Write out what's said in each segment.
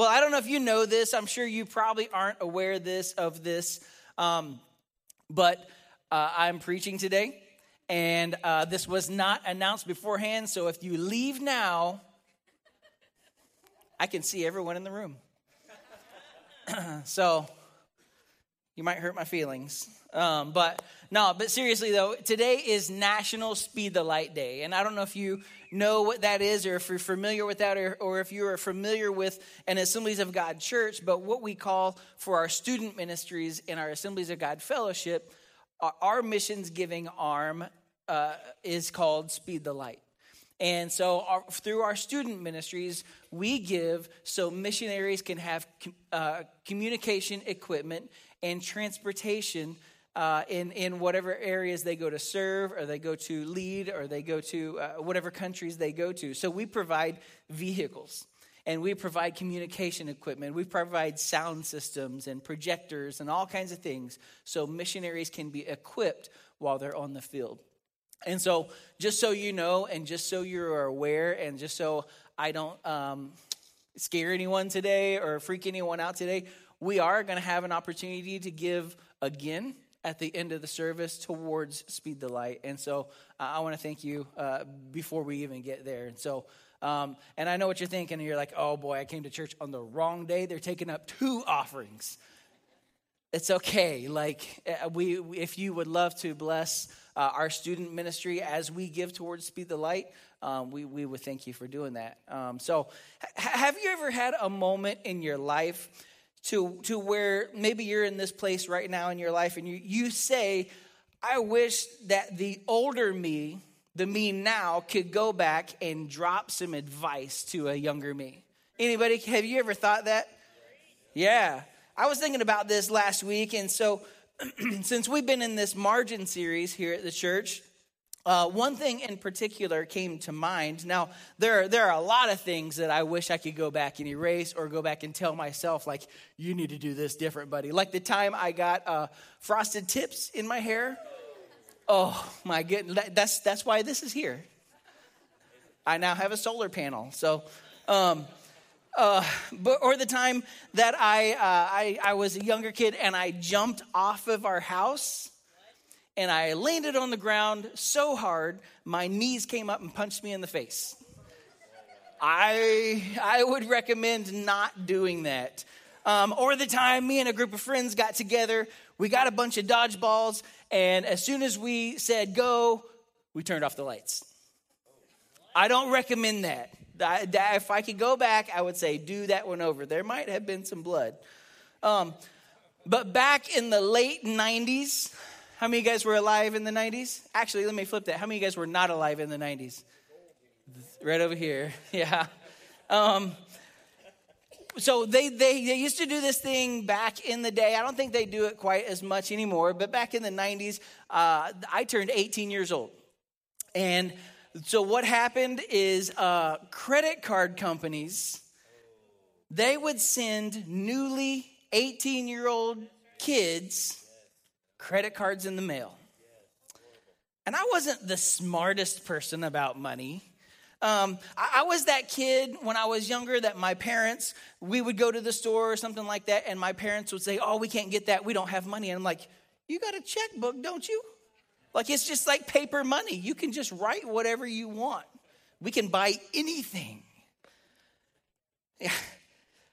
Well, I don't know if you know this. I'm sure you probably aren't aware this of this, um, but uh, I'm preaching today, and uh, this was not announced beforehand. So if you leave now, I can see everyone in the room. so you might hurt my feelings. Um, but no, but seriously though, today is National Speed the Light Day. And I don't know if you know what that is or if you're familiar with that or, or if you are familiar with an Assemblies of God church, but what we call for our student ministries in our Assemblies of God fellowship, our, our missions giving arm uh, is called Speed the Light. And so, our, through our student ministries, we give so missionaries can have uh, communication equipment and transportation uh, in, in whatever areas they go to serve or they go to lead or they go to uh, whatever countries they go to. So we provide vehicles and we provide communication equipment. We provide sound systems and projectors and all kinds of things so missionaries can be equipped while they're on the field. And so, just so you know, and just so you're aware, and just so I don't um, scare anyone today or freak anyone out today, we are going to have an opportunity to give again at the end of the service towards Speed the Light. And so I want to thank you uh, before we even get there. And so, um, and I know what you're thinking, and you're like, oh boy, I came to church on the wrong day. They're taking up two offerings. It's okay. Like, uh, we, if you would love to bless uh, our student ministry as we give towards Speed the Light, um, we, we would thank you for doing that. Um, so, ha- have you ever had a moment in your life? To, to where maybe you're in this place right now in your life and you, you say, I wish that the older me, the me now, could go back and drop some advice to a younger me. Anybody, have you ever thought that? Yeah. I was thinking about this last week, and so since we've been in this margin series here at the church, uh, one thing in particular came to mind. Now, there there are a lot of things that I wish I could go back and erase or go back and tell myself, like, you need to do this different, buddy. Like the time I got uh, frosted tips in my hair. Oh, my goodness. That, that's, that's why this is here. I now have a solar panel. So, um, uh, but, or the time that I, uh, I, I was a younger kid and I jumped off of our house and I landed on the ground so hard, my knees came up and punched me in the face. I, I would recommend not doing that. Um, or the time me and a group of friends got together, we got a bunch of dodgeballs, and as soon as we said go, we turned off the lights. I don't recommend that. If I could go back, I would say do that one over. There might have been some blood. Um, but back in the late 90s, how many of you guys were alive in the 90s? Actually, let me flip that. How many of you guys were not alive in the 90s? Right over here. Yeah. Um, so they, they, they used to do this thing back in the day. I don't think they do it quite as much anymore, but back in the 90s, uh, I turned 18 years old. And so what happened is uh, credit card companies, they would send newly 18 year old kids credit cards in the mail. And I wasn't the smartest person about money. Um, I, I, was that kid when I was younger that my parents, we would go to the store or something like that, and my parents would say, Oh, we can't get that. We don't have money. And I'm like, You got a checkbook, don't you? Like, it's just like paper money. You can just write whatever you want, we can buy anything. Yeah.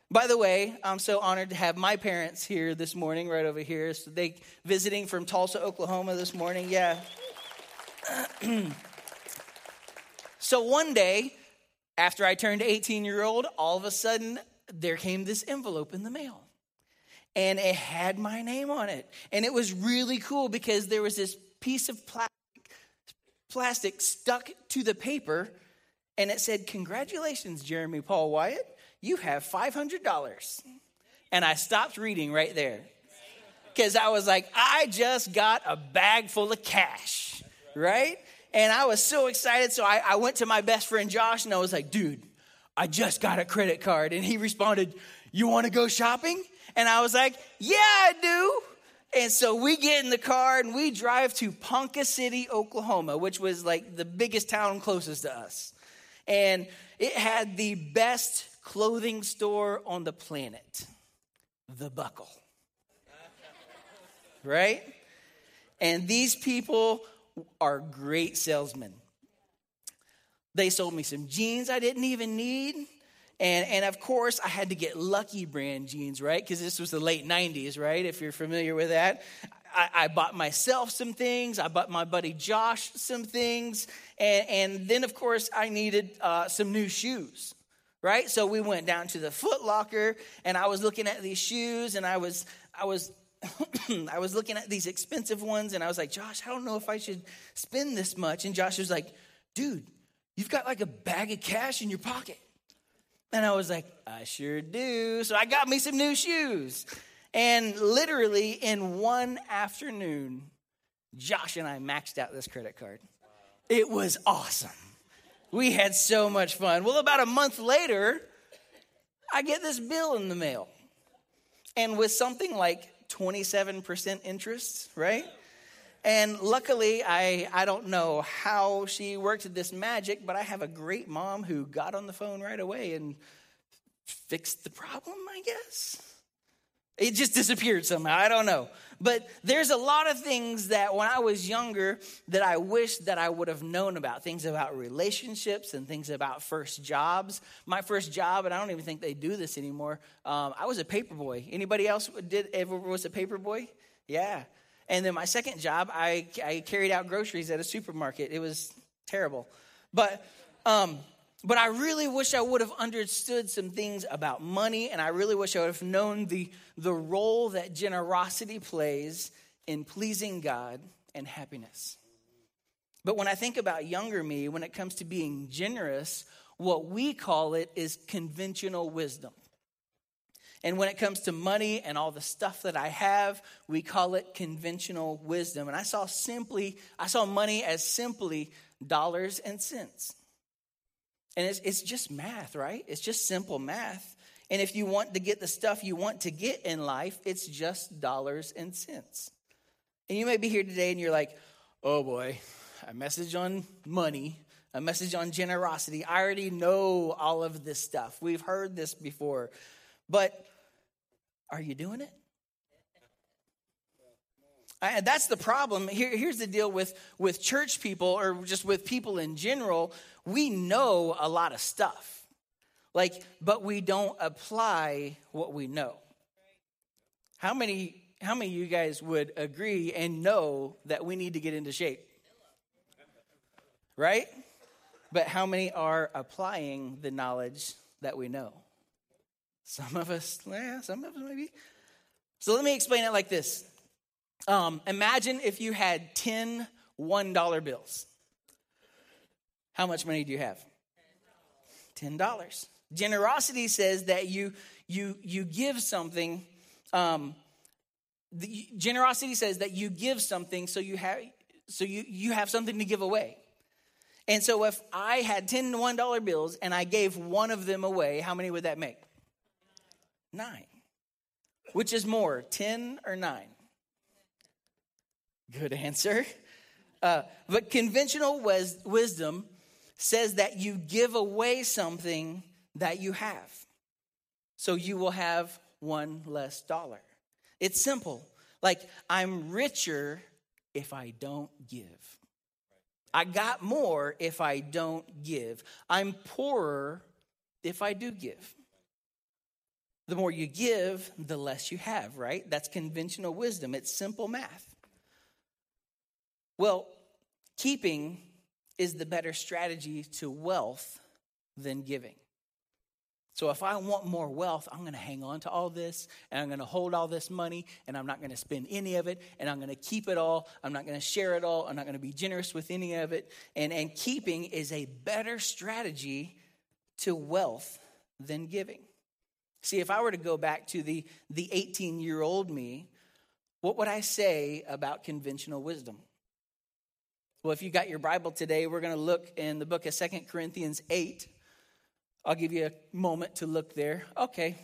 By the way, I'm so honored to have my parents here this morning, right over here. So they visiting from Tulsa, Oklahoma this morning. Yeah. so one day, after I turned 18 year old, all of a sudden there came this envelope in the mail. And it had my name on it. And it was really cool because there was this piece of plastic, plastic stuck to the paper and it said, Congratulations, Jeremy Paul Wyatt you have $500. And I stopped reading right there because I was like, I just got a bag full of cash, right? And I was so excited. So I, I went to my best friend Josh and I was like, dude, I just got a credit card. And he responded, You want to go shopping? And I was like, Yeah, I do. And so we get in the car and we drive to Ponca City, Oklahoma, which was like the biggest town closest to us. And it had the best clothing store on the planet, The Buckle. Right? And these people are great salesmen. They sold me some jeans I didn't even need. And, and of course, I had to get Lucky Brand jeans, right? Because this was the late 90s, right? If you're familiar with that. I, bought myself some things. I bought my buddy Josh some things. And, and then, of course, I needed uh, some new shoes, right? So we went down to the Foot Locker and I was looking at these shoes and I was, I was I was looking at these expensive ones and I was like, Josh, I don't know if I should spend this much. And Josh was like, dude, you've got like a bag of cash in your pocket. And I was like, I sure do. So I got me some new shoes. And literally in one afternoon, Josh and I maxed out this credit card. It was awesome. We had so much fun. Well, about a month later, I get this bill in the mail. And with something like 27% interest, right? And luckily, I, I don't know how she worked this magic, but I have a great mom who got on the phone right away and fixed the problem, I guess. It just disappeared somehow. I don't know. But there's a lot of things that when I was younger that I wish that I would have known about. Things about relationships and things about first jobs. My first job, and I don't even think they do this anymore. Um, I was a paper boy. Anybody else did ever was a paper boy? Yeah. And then my second job, I, I carried out groceries at a supermarket. It was terrible. But um, but I really wish I would have understood some things about money, and I really wish I would have known the, the role that generosity plays in pleasing God and happiness. But when I think about younger me, when it comes to being generous, what we call it is conventional wisdom. And when it comes to money and all the stuff that I have, we call it conventional wisdom. And I saw simply, I saw money as simply dollars and cents. And it's, it's just math, right? It's just simple math. And if you want to get the stuff you want to get in life, it's just dollars and cents. And you may be here today and you're like, oh boy, a message on money, a message on generosity. I already know all of this stuff. We've heard this before. But are you doing it? And that's the problem. Here, here's the deal with, with church people or just with people in general we know a lot of stuff. Like, but we don't apply what we know. How many how many of you guys would agree and know that we need to get into shape? Right? But how many are applying the knowledge that we know? Some of us, yeah, some of us maybe. So let me explain it like this. Um, imagine if you had 10 $1 bills. How much money do you have? $10. Generosity says that you you you give something um, the, generosity says that you give something so you have so you you have something to give away. And so if I had 10 $1 bills and I gave one of them away, how many would that make? 9. Which is more, 10 or 9? Good answer. Uh, but conventional wis- wisdom says that you give away something that you have. So you will have one less dollar. It's simple. Like, I'm richer if I don't give. I got more if I don't give. I'm poorer if I do give. The more you give, the less you have, right? That's conventional wisdom. It's simple math. Well, keeping is the better strategy to wealth than giving. So if I want more wealth, I'm going to hang on to all this and I'm going to hold all this money and I'm not going to spend any of it and I'm going to keep it all. I'm not going to share it all. I'm not going to be generous with any of it. And, and keeping is a better strategy to wealth than giving. See, if I were to go back to the, the 18 year old me, what would I say about conventional wisdom? Well, if you got your Bible today, we're going to look in the book of Second Corinthians 8. I'll give you a moment to look there. Okay.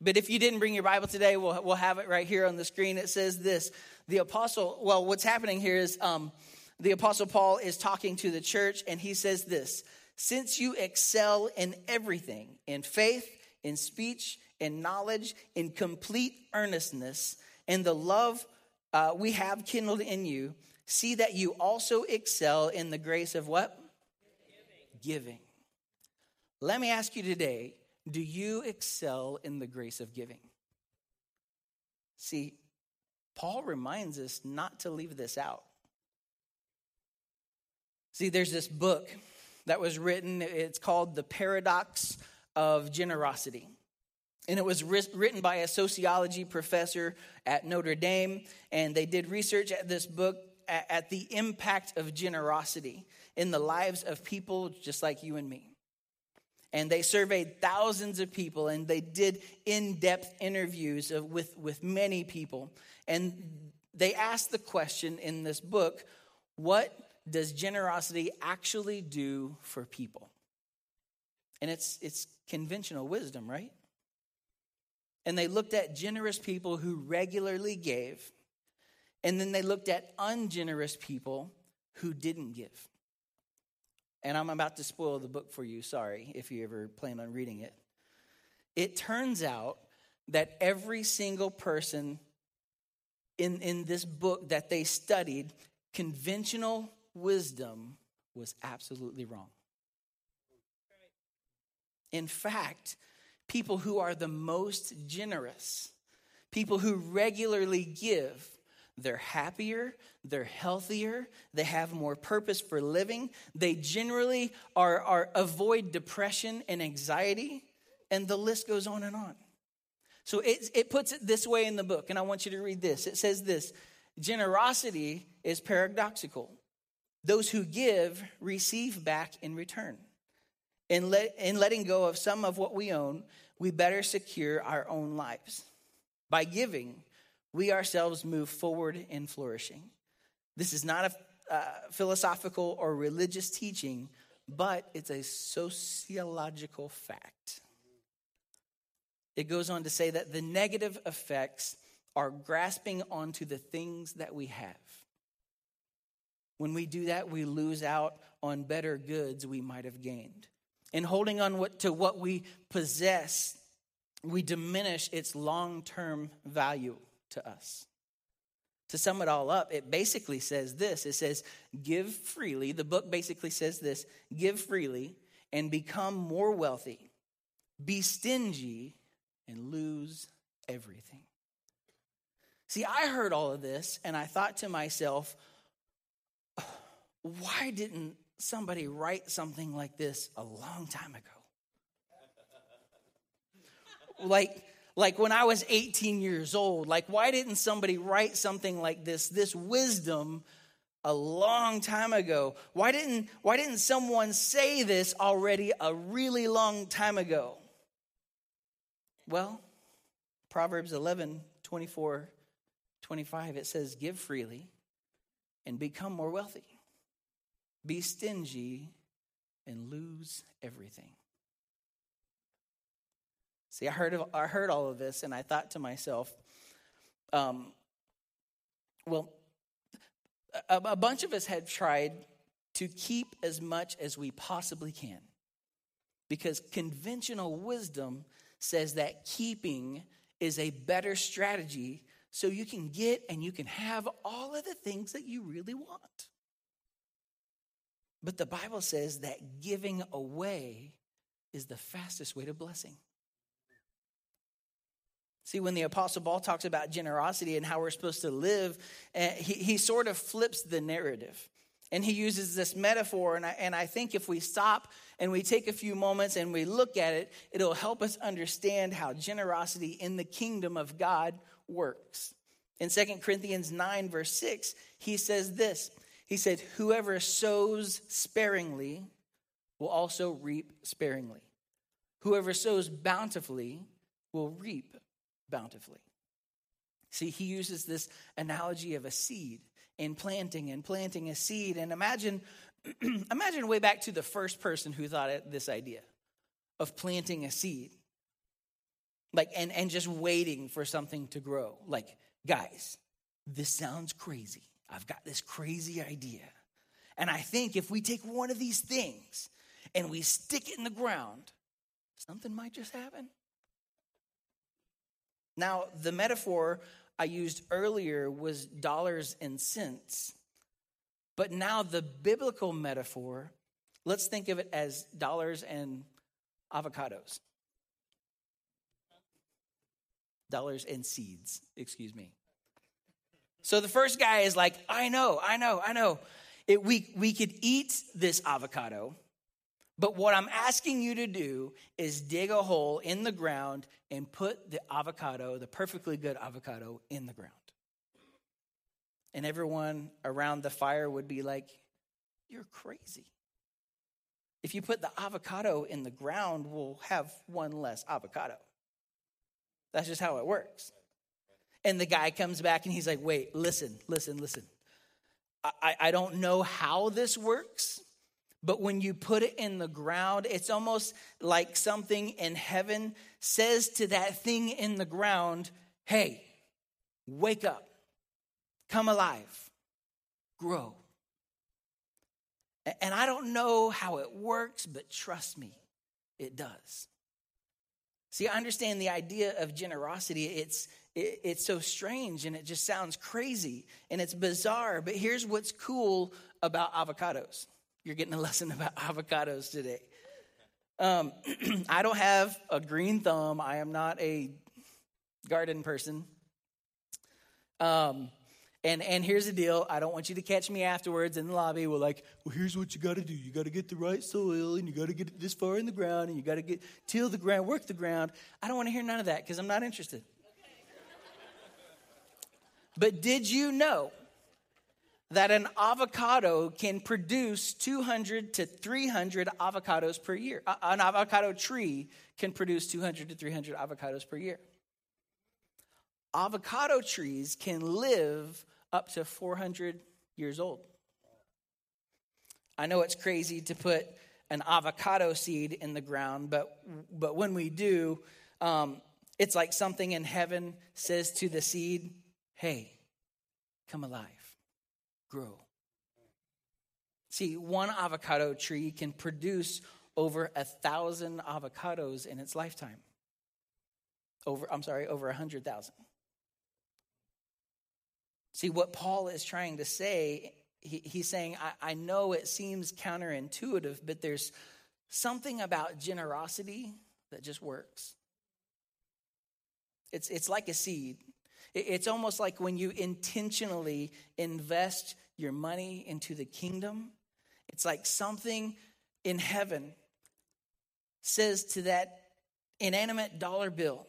But if you didn't bring your Bible today, we'll, we'll have it right here on the screen. It says this The apostle, well, what's happening here is um, the apostle Paul is talking to the church, and he says this since you excel in everything, in faith, in speech, in knowledge, in complete earnestness, in the love uh, we have kindled in you, see that you also excel in the grace of what? Giving. giving. Let me ask you today do you excel in the grace of giving? See, Paul reminds us not to leave this out. See, there's this book that was written, it's called The Paradox of Generosity. And it was written by a sociology professor at Notre Dame. And they did research at this book at the impact of generosity in the lives of people just like you and me. And they surveyed thousands of people and they did in depth interviews with, with many people. And they asked the question in this book what does generosity actually do for people? And it's, it's conventional wisdom, right? And they looked at generous people who regularly gave. And then they looked at ungenerous people who didn't give. And I'm about to spoil the book for you, sorry, if you ever plan on reading it. It turns out that every single person in, in this book that they studied, conventional wisdom was absolutely wrong. In fact, people who are the most generous, people who regularly give, they're happier, they're healthier, they have more purpose for living. They generally are, are avoid depression and anxiety, and the list goes on and on. So it, it puts it this way in the book, and I want you to read this. It says this generosity is paradoxical. Those who give receive back in return. In, in letting go of some of what we own, we better secure our own lives. By giving, we ourselves move forward in flourishing. This is not a uh, philosophical or religious teaching, but it's a sociological fact. It goes on to say that the negative effects are grasping onto the things that we have. When we do that, we lose out on better goods we might have gained. In holding on to what we possess, we diminish its long term value to us. To sum it all up, it basically says this it says, Give freely. The book basically says this give freely and become more wealthy. Be stingy and lose everything. See, I heard all of this and I thought to myself, why didn't somebody write something like this a long time ago? like, like when I was 18 years old, like why didn't somebody write something like this, this wisdom a long time ago? Why didn't, why didn't someone say this already a really long time ago? Well, Proverbs 11, 24, 25, it says, Give freely and become more wealthy. Be stingy and lose everything. See, I heard, of, I heard all of this and I thought to myself, um, well, a, a bunch of us have tried to keep as much as we possibly can because conventional wisdom says that keeping is a better strategy so you can get and you can have all of the things that you really want. But the Bible says that giving away is the fastest way to blessing. See, when the Apostle Paul talks about generosity and how we're supposed to live, uh, he, he sort of flips the narrative. And he uses this metaphor. And I, and I think if we stop and we take a few moments and we look at it, it'll help us understand how generosity in the kingdom of God works. In 2 Corinthians 9, verse 6, he says this he said, Whoever sows sparingly will also reap sparingly. Whoever sows bountifully will reap bountifully. See, he uses this analogy of a seed and planting and planting a seed. And imagine, imagine way back to the first person who thought of this idea of planting a seed. Like, and, and just waiting for something to grow. Like, guys, this sounds crazy. I've got this crazy idea. And I think if we take one of these things and we stick it in the ground, something might just happen. Now, the metaphor I used earlier was dollars and cents. But now, the biblical metaphor, let's think of it as dollars and avocados. Dollars and seeds, excuse me. So the first guy is like, I know, I know, I know. It, we, we could eat this avocado, but what I'm asking you to do is dig a hole in the ground and put the avocado, the perfectly good avocado, in the ground. And everyone around the fire would be like, You're crazy. If you put the avocado in the ground, we'll have one less avocado. That's just how it works. And the guy comes back and he's like, Wait, listen, listen, listen. I, I don't know how this works, but when you put it in the ground, it's almost like something in heaven says to that thing in the ground, hey, wake up, come alive, grow. And I don't know how it works, but trust me, it does. See, I understand the idea of generosity. It's, it, it's so strange and it just sounds crazy and it's bizarre. But here's what's cool about avocados you're getting a lesson about avocados today. Um, I don't have a green thumb. I am not a garden person. Um, and and here's the deal. I don't want you to catch me afterwards in the lobby. We're like, well, here's what you got to do. You got to get the right soil, and you got to get it this far in the ground, and you got to get till the ground, work the ground. I don't want to hear none of that because I'm not interested. But did you know that an avocado can produce 200 to 300 avocados per year. An avocado tree can produce 200 to 300 avocados per year. Avocado trees can live up to 400 years old. I know it's crazy to put an avocado seed in the ground, but, but when we do, um, it's like something in heaven says to the seed, hey, come alive grow. See, one avocado tree can produce over a thousand avocados in its lifetime. Over, I'm sorry, over a hundred thousand. See, what Paul is trying to say, he, he's saying, I, I know it seems counterintuitive, but there's something about generosity that just works. It's, it's like a seed. It's almost like when you intentionally invest your money into the kingdom, it's like something in heaven says to that inanimate dollar bill,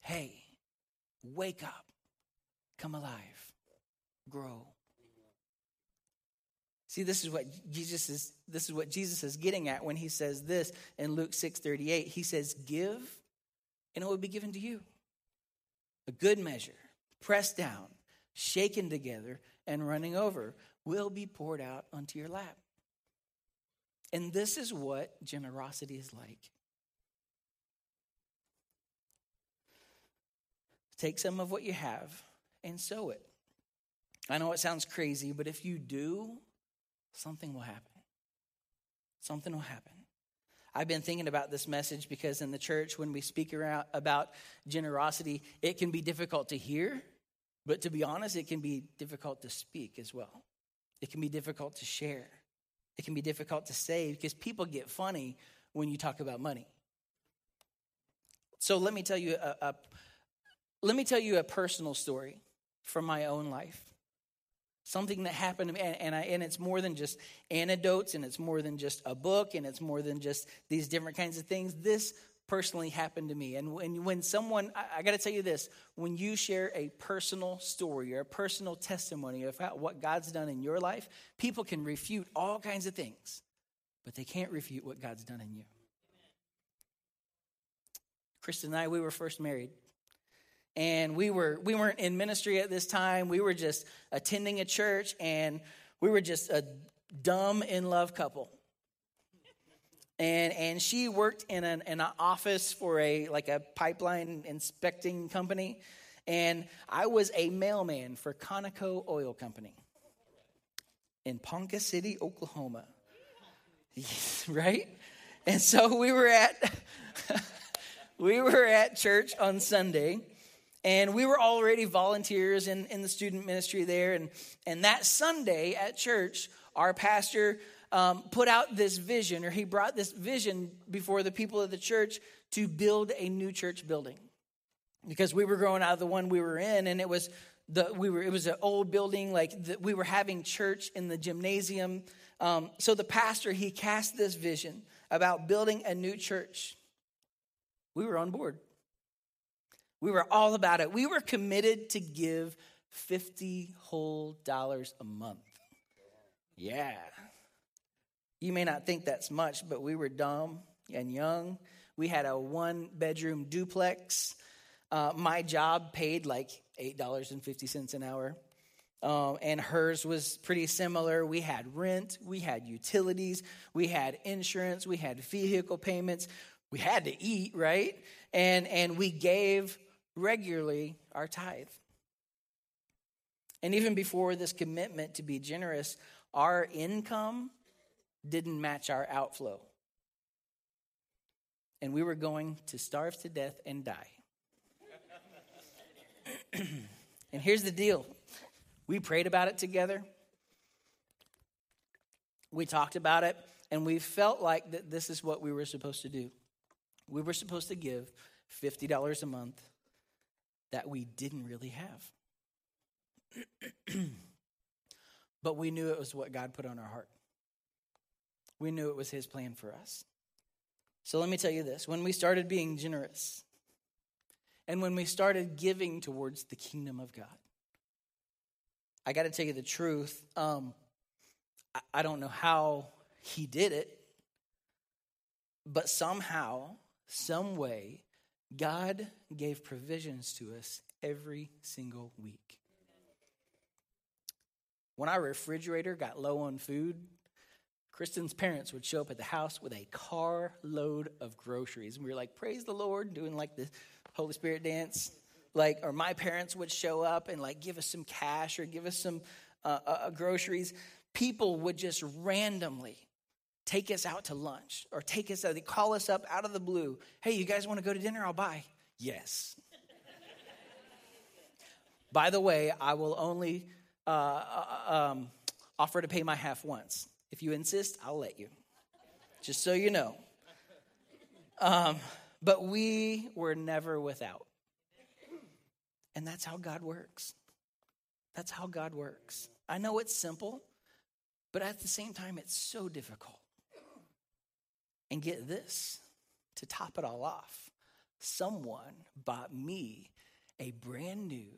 hey, wake up, come alive, grow. See, this is what Jesus is this is what Jesus is getting at when he says this in Luke 6:38. He says, "Give, and it will be given to you." A good measure, pressed down, shaken together, and running over will be poured out onto your lap. And this is what generosity is like. Take some of what you have and sow it. I know it sounds crazy, but if you do, something will happen. Something will happen. I've been thinking about this message because in the church, when we speak around about generosity, it can be difficult to hear, but to be honest, it can be difficult to speak as well. It can be difficult to share. It can be difficult to say because people get funny when you talk about money. So let me tell you a, a let me tell you a personal story from my own life something that happened to me and, and, I, and it's more than just anecdotes and it's more than just a book and it's more than just these different kinds of things. This personally happened to me. And when, when someone i, I got to tell you this when you share a personal story or a personal testimony of how, what god's done in your life people can refute all kinds of things but they can't refute what god's done in you. Kristen and i we were first married and we were we weren't in ministry at this time. We were just attending a church and we were just a dumb in love couple. And and she worked in an, in an office for a like a pipeline inspecting company and i was a mailman for conoco oil company in ponca city oklahoma. Right? And so we were at we were at church on Sunday and we were already volunteers in, in the student ministry there. And and that Sunday at church our pastor um, put out this vision or he brought this vision before the people of the church to build a new church building. Because we were growing out of the one we were in and it was the we were it was an old building like the, we were having church in the gymnasium. Um, so the pastor he cast this vision about building a new church. We were on board we were all about it we were committed to give 50 whole dollars a month yeah you may not think that's much but we were dumb and young we had a one bedroom duplex uh, my job paid like $8.50 an hour. Um, and hers was pretty similar. We had rent, we had utilities, we had insurance, we had vehicle payments, we had to eat, right? And, and we gave regularly our tithe. And even before this commitment to be generous, our income didn't match our outflow. And we were going to starve to death and die. and here's the deal we prayed about it together, we talked about it, and we felt like that this is what we were supposed to do. We were supposed to give $50 a month that we didn't really have. but we knew it was what God put on our heart. We knew it was His plan for us. So let me tell you this when we started being generous, and when we started giving towards the kingdom of God. I got to tell you the truth. Um, I, I don't know how he did it, but somehow, some way, God gave provisions to us every single week. When our refrigerator got low on food, Kristen's parents would show up at the house with a car load of groceries. And we were like, Praise the Lord, doing like the Holy Spirit dance. Like, or my parents would show up and like give us some cash or give us some uh, uh, uh, groceries. People would just randomly take us out to lunch or take us out. They call us up out of the blue. Hey, you guys want to go to dinner? I'll buy. Yes. By the way, I will only uh, uh, um, offer to pay my half once. If you insist, I'll let you. Just so you know. Um, but we were never without. And that's how God works. That's how God works. I know it's simple, but at the same time, it's so difficult. And get this to top it all off someone bought me a brand new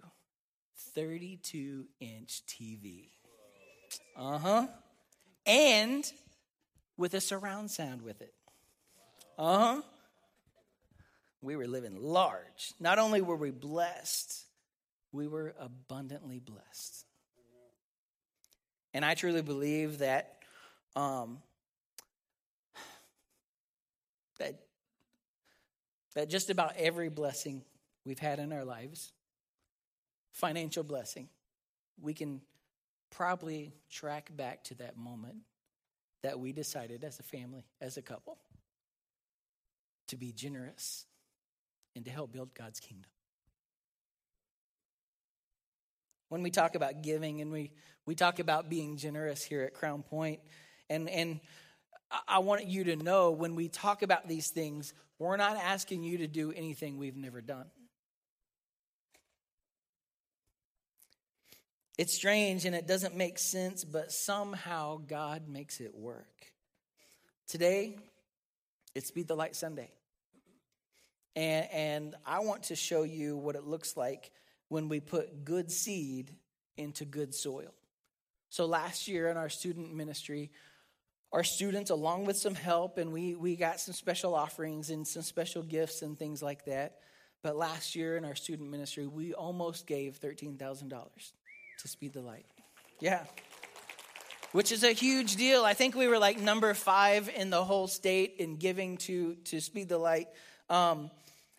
32 inch TV. Uh huh. And with a surround sound with it. Uh huh we were living large. Not only were we blessed, we were abundantly blessed. And I truly believe that um, that that just about every blessing we've had in our lives, financial blessing, we can probably track back to that moment that we decided as a family, as a couple, to be generous and to help build God's kingdom. When we talk about giving and we, we talk about being generous here at Crown Point, and, and I want you to know when we talk about these things, we're not asking you to do anything we've never done. It's strange and it doesn't make sense, but somehow God makes it work. Today, it's Be the Light Sunday. And, and I want to show you what it looks like when we put good seed into good soil. So last year in our student ministry, our students, along with some help, and we, we got some special offerings and some special gifts and things like that. But last year in our student ministry, we almost gave $13,000 to Speed the Light. Yeah. Which is a huge deal. I think we were like number five in the whole state in giving to, to Speed the Light. Um,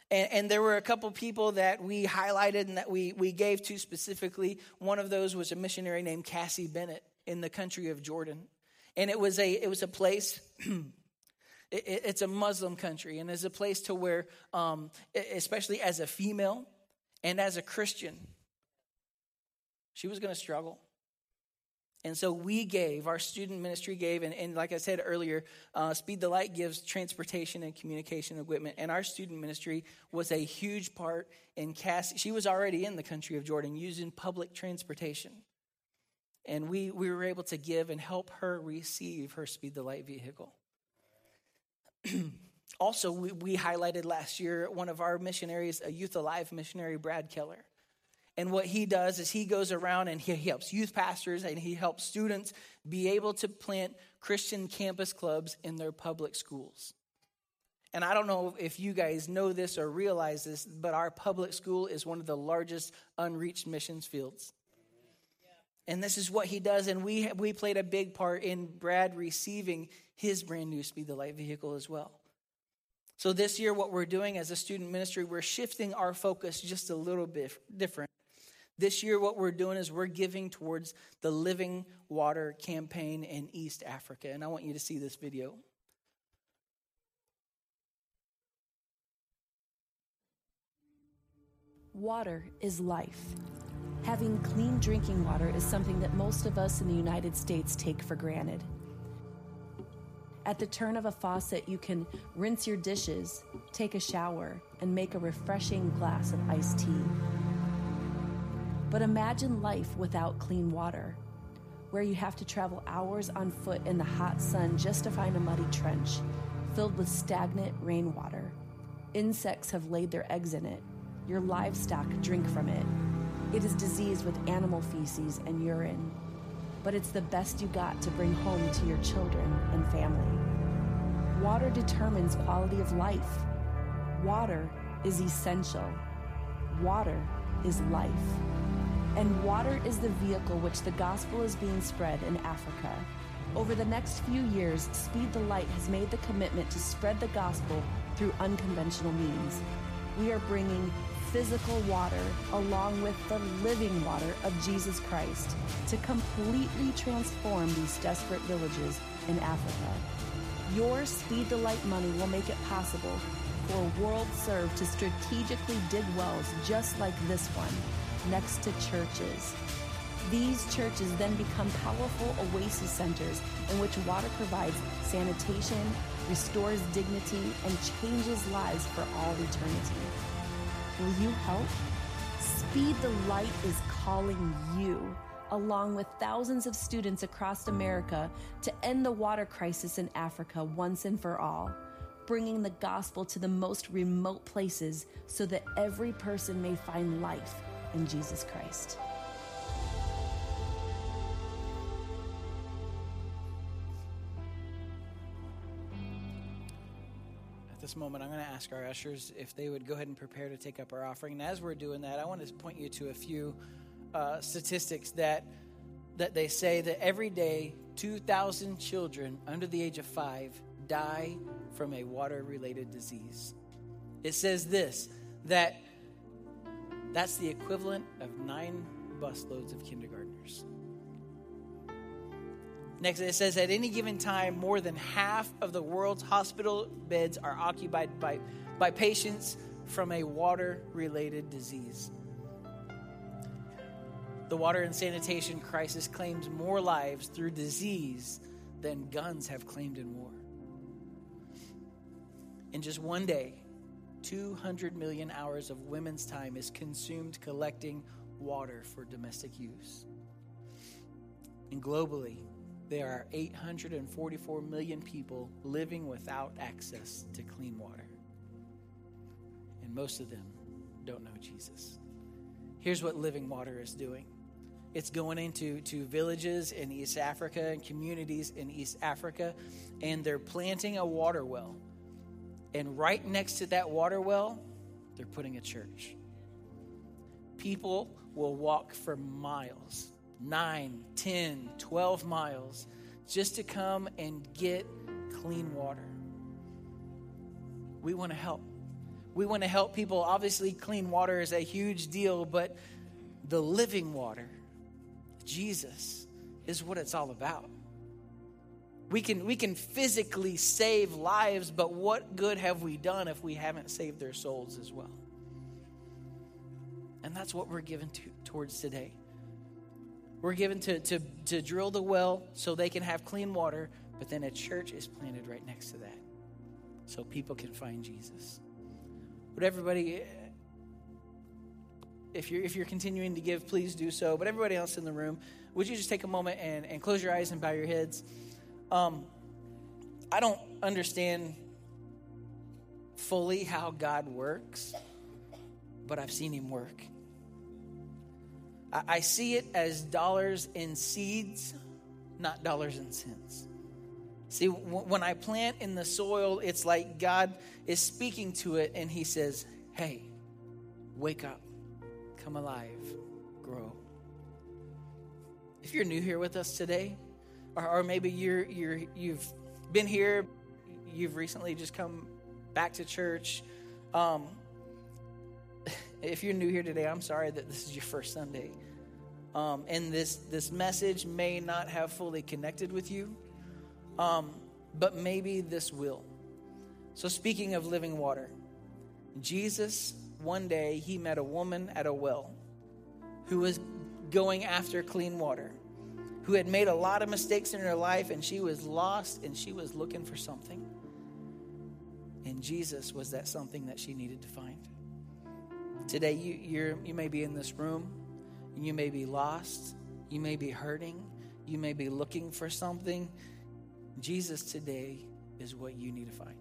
and, and, there were a couple people that we highlighted and that we, we gave to specifically. One of those was a missionary named Cassie Bennett in the country of Jordan. And it was a, it was a place. it, it's a Muslim country, and it's a place to where, um, especially as a female and as a Christian, she was going to struggle. And so we gave, our student ministry gave, and, and like I said earlier, uh, Speed the Light gives transportation and communication equipment. And our student ministry was a huge part in Cassie. She was already in the country of Jordan using public transportation. And we, we were able to give and help her receive her Speed the Light vehicle. also, we, we highlighted last year one of our missionaries, a Youth Alive missionary, Brad Keller. And what he does is he goes around and he helps youth pastors and he helps students be able to plant Christian campus clubs in their public schools. And I don't know if you guys know this or realize this, but our public school is one of the largest unreached missions fields. And this is what he does. And we, we played a big part in Brad receiving his brand new Speed the Light vehicle as well. So this year, what we're doing as a student ministry, we're shifting our focus just a little bit different. This year, what we're doing is we're giving towards the Living Water campaign in East Africa. And I want you to see this video. Water is life. Having clean drinking water is something that most of us in the United States take for granted. At the turn of a faucet, you can rinse your dishes, take a shower, and make a refreshing glass of iced tea. But imagine life without clean water, where you have to travel hours on foot in the hot sun just to find a muddy trench filled with stagnant rainwater. Insects have laid their eggs in it. Your livestock drink from it. It is diseased with animal feces and urine. But it's the best you got to bring home to your children and family. Water determines quality of life. Water is essential. Water is life and water is the vehicle which the gospel is being spread in Africa. Over the next few years, Speed the Light has made the commitment to spread the gospel through unconventional means. We are bringing physical water along with the living water of Jesus Christ to completely transform these desperate villages in Africa. Your Speed the Light money will make it possible for WorldServe to strategically dig wells just like this one next to churches. These churches then become powerful oasis centers in which water provides sanitation, restores dignity, and changes lives for all eternity. Will you help? Speed the Light is calling you, along with thousands of students across America, to end the water crisis in Africa once and for all, bringing the gospel to the most remote places so that every person may find life in Jesus Christ. This moment, I'm going to ask our ushers if they would go ahead and prepare to take up our offering. And as we're doing that, I want to point you to a few uh, statistics that that they say that every day 2,000 children under the age of five die from a water related disease. It says this that that's the equivalent of nine busloads of kindergartners. Next, it says at any given time, more than half of the world's hospital beds are occupied by, by patients from a water related disease. The water and sanitation crisis claims more lives through disease than guns have claimed in war. In just one day, 200 million hours of women's time is consumed collecting water for domestic use. And globally, there are 844 million people living without access to clean water. And most of them don't know Jesus. Here's what living water is doing it's going into to villages in East Africa and communities in East Africa, and they're planting a water well and right next to that water well, they're putting a church. People will walk for miles 9, 10, 12 miles just to come and get clean water. We want to help. We want to help people. Obviously, clean water is a huge deal, but the living water, Jesus, is what it's all about. We can, we can physically save lives, but what good have we done if we haven't saved their souls as well? And that's what we're given to, towards today. We're given to, to, to drill the well so they can have clean water, but then a church is planted right next to that so people can find Jesus. Would everybody, if you're, if you're continuing to give, please do so. But everybody else in the room, would you just take a moment and, and close your eyes and bow your heads? Um, I don't understand fully how God works, but I've seen Him work. I, see it as dollars in seeds, not dollars and cents. See, when I plant in the soil, it's like God is speaking to it and He says, Hey, wake up, come alive, grow. If you're new here with us today, or, or maybe you're, you're, you've been here, you've recently just come back to church. Um, if you're new here today, I'm sorry that this is your first Sunday. Um, and this, this message may not have fully connected with you, um, but maybe this will. So, speaking of living water, Jesus, one day, he met a woman at a well who was going after clean water who had made a lot of mistakes in her life and she was lost and she was looking for something. And Jesus was that something that she needed to find. Today, you, you're, you may be in this room, you may be lost, you may be hurting, you may be looking for something. Jesus today is what you need to find.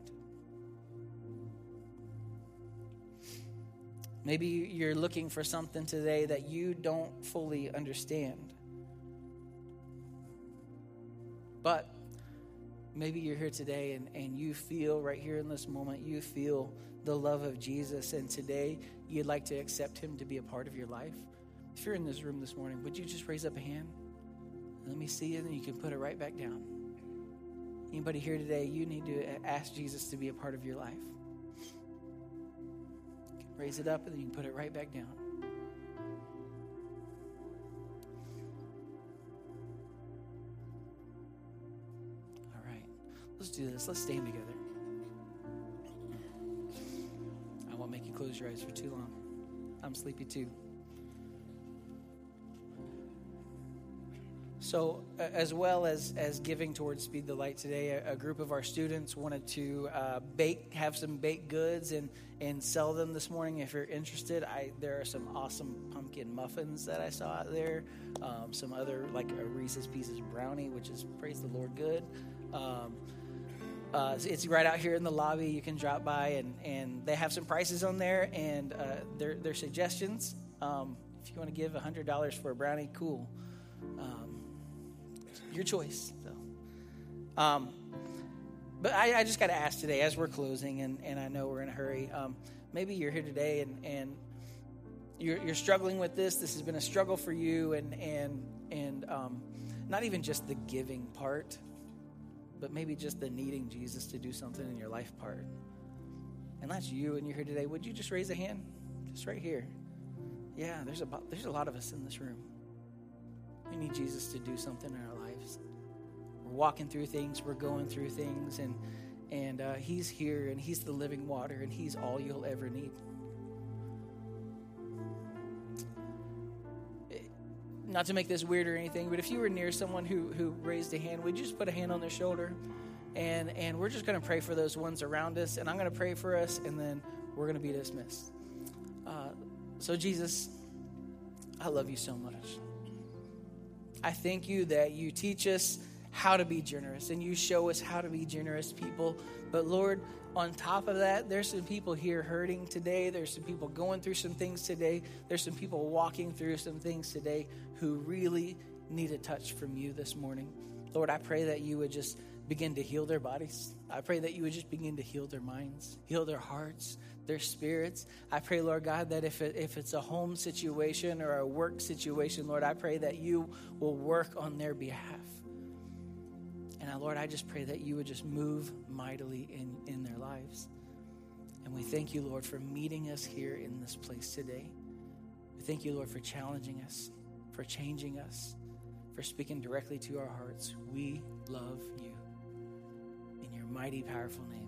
Maybe you're looking for something today that you don't fully understand. But maybe you're here today and, and you feel right here in this moment, you feel the love of Jesus, and today you'd like to accept him to be a part of your life. If you're in this room this morning, would you just raise up a hand? Let me see it, and you can put it right back down. Anybody here today, you need to ask Jesus to be a part of your life. Raise it up, and then you can put it right back down. Do this. Let's stand together. I won't make you close your eyes for too long. I'm sleepy too. So, as well as as giving towards Speed the Light today, a, a group of our students wanted to uh, bake, have some baked goods, and and sell them this morning. If you're interested, I there are some awesome pumpkin muffins that I saw out there. Um, some other like a Reese's Pieces brownie, which is praise the Lord good. Um, uh, it's right out here in the lobby. You can drop by, and, and they have some prices on there and uh, their, their suggestions. Um, if you want to give $100 for a brownie, cool. Um, your choice. So. Um, but I, I just got to ask today, as we're closing, and, and I know we're in a hurry, um, maybe you're here today and, and you're, you're struggling with this. This has been a struggle for you, and, and, and um, not even just the giving part but maybe just the needing Jesus to do something in your life part. And that's you, and you're here today. Would you just raise a hand? Just right here. Yeah, there's a, there's a lot of us in this room. We need Jesus to do something in our lives. We're walking through things, we're going through things, and, and uh, He's here, and He's the living water, and He's all you'll ever need. Not to make this weird or anything, but if you were near someone who, who raised a hand, would you just put a hand on their shoulder? And, and we're just going to pray for those ones around us. And I'm going to pray for us, and then we're going to be dismissed. Uh, so, Jesus, I love you so much. I thank you that you teach us how to be generous and you show us how to be generous people. But Lord, on top of that, there's some people here hurting today. There's some people going through some things today. There's some people walking through some things today who really need a touch from you this morning. Lord, I pray that you would just begin to heal their bodies. I pray that you would just begin to heal their minds, heal their hearts, their spirits. I pray, Lord God, that if, it, if it's a home situation or a work situation, Lord, I pray that you will work on their behalf. And I, Lord, I just pray that you would just move mightily in, in their lives. And we thank you, Lord, for meeting us here in this place today. We thank you, Lord, for challenging us, for changing us, for speaking directly to our hearts. We love you. In your mighty, powerful name.